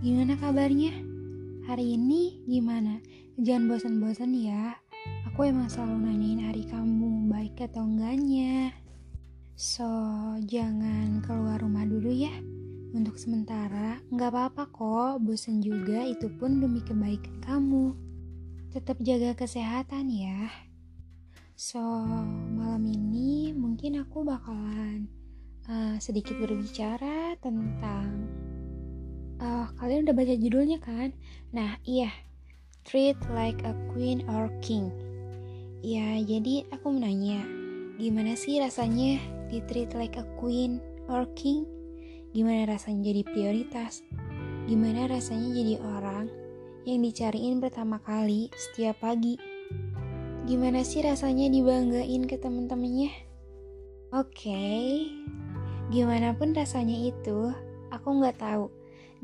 gimana kabarnya? Hari ini gimana? Jangan bosan-bosan ya. Aku emang selalu nanyain hari kamu baik atau enggaknya. So, jangan keluar rumah dulu ya. Untuk sementara, nggak apa-apa kok. Bosan juga, itu pun demi kebaikan kamu. Tetap jaga kesehatan ya. So, malam ini mungkin aku bakalan uh, sedikit berbicara tentang uh, kalian udah baca judulnya kan? Nah, iya. Treat like a queen or king. Ya, jadi aku menanya, gimana sih rasanya di treat like a queen or king? Gimana rasanya jadi prioritas? Gimana rasanya jadi orang yang dicariin pertama kali setiap pagi? Gimana sih rasanya dibanggain ke temen-temennya? Oke, okay. Gimana pun rasanya itu, aku nggak tahu.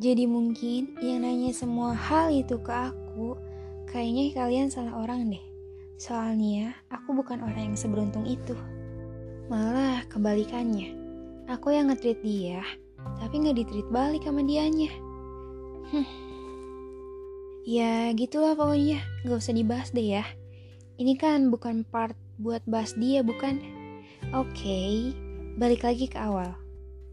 Jadi mungkin yang nanya semua hal itu ke aku, kayaknya kalian salah orang deh. Soalnya aku bukan orang yang seberuntung itu. Malah kebalikannya, aku yang nge-treat dia, tapi nggak ditreat balik sama dianya. Hmm. Ya gitulah pokoknya, gak usah dibahas deh ya. Ini kan bukan part buat bahas dia, bukan? Oke, okay, balik lagi ke awal.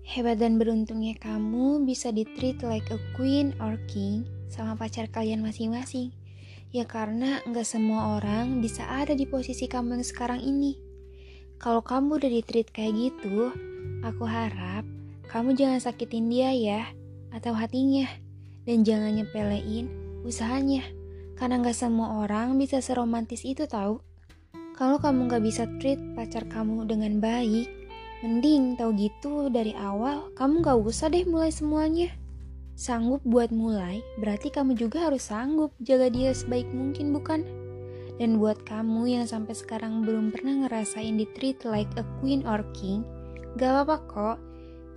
Hebat dan beruntungnya kamu bisa ditreat like a queen or king sama pacar kalian masing-masing. Ya karena nggak semua orang bisa ada di posisi kamu yang sekarang ini. Kalau kamu udah ditreat kayak gitu, aku harap kamu jangan sakitin dia ya, atau hatinya. Dan jangan nyepelein usahanya. Karena gak semua orang bisa seromantis itu tahu. Kalau kamu gak bisa treat pacar kamu dengan baik, mending tahu gitu dari awal, kamu gak usah deh mulai semuanya. Sanggup buat mulai, berarti kamu juga harus sanggup jaga dia sebaik mungkin bukan? Dan buat kamu yang sampai sekarang belum pernah ngerasain di treat like a queen or king, gak apa-apa kok.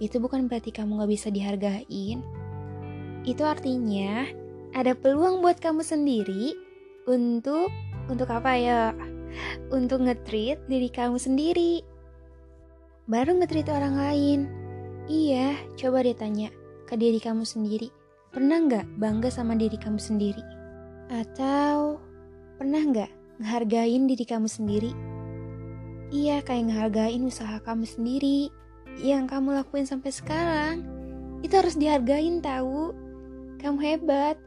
Itu bukan berarti kamu gak bisa dihargain. Itu artinya ada peluang buat kamu sendiri untuk untuk apa ya? Untuk ngetrit diri kamu sendiri. Baru ngetrit orang lain. Iya, coba deh tanya ke diri kamu sendiri. Pernah nggak bangga sama diri kamu sendiri? Atau pernah nggak ngehargain diri kamu sendiri? Iya, kayak ngehargain usaha kamu sendiri yang kamu lakuin sampai sekarang. Itu harus dihargain tahu. Kamu hebat,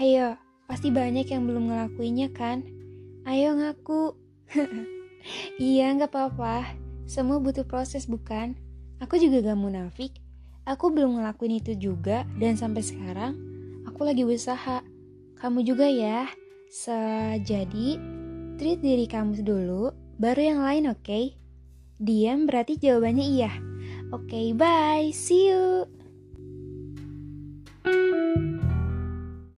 Ayo, pasti banyak yang belum ngelakuinnya kan? Ayo ngaku. iya, nggak apa-apa. Semua butuh proses bukan? Aku juga gak munafik. Aku belum ngelakuin itu juga dan sampai sekarang aku lagi berusaha Kamu juga ya. Sejadi treat diri kamu dulu, baru yang lain oke? Okay? Diam berarti jawabannya iya. Oke, okay, bye. See you.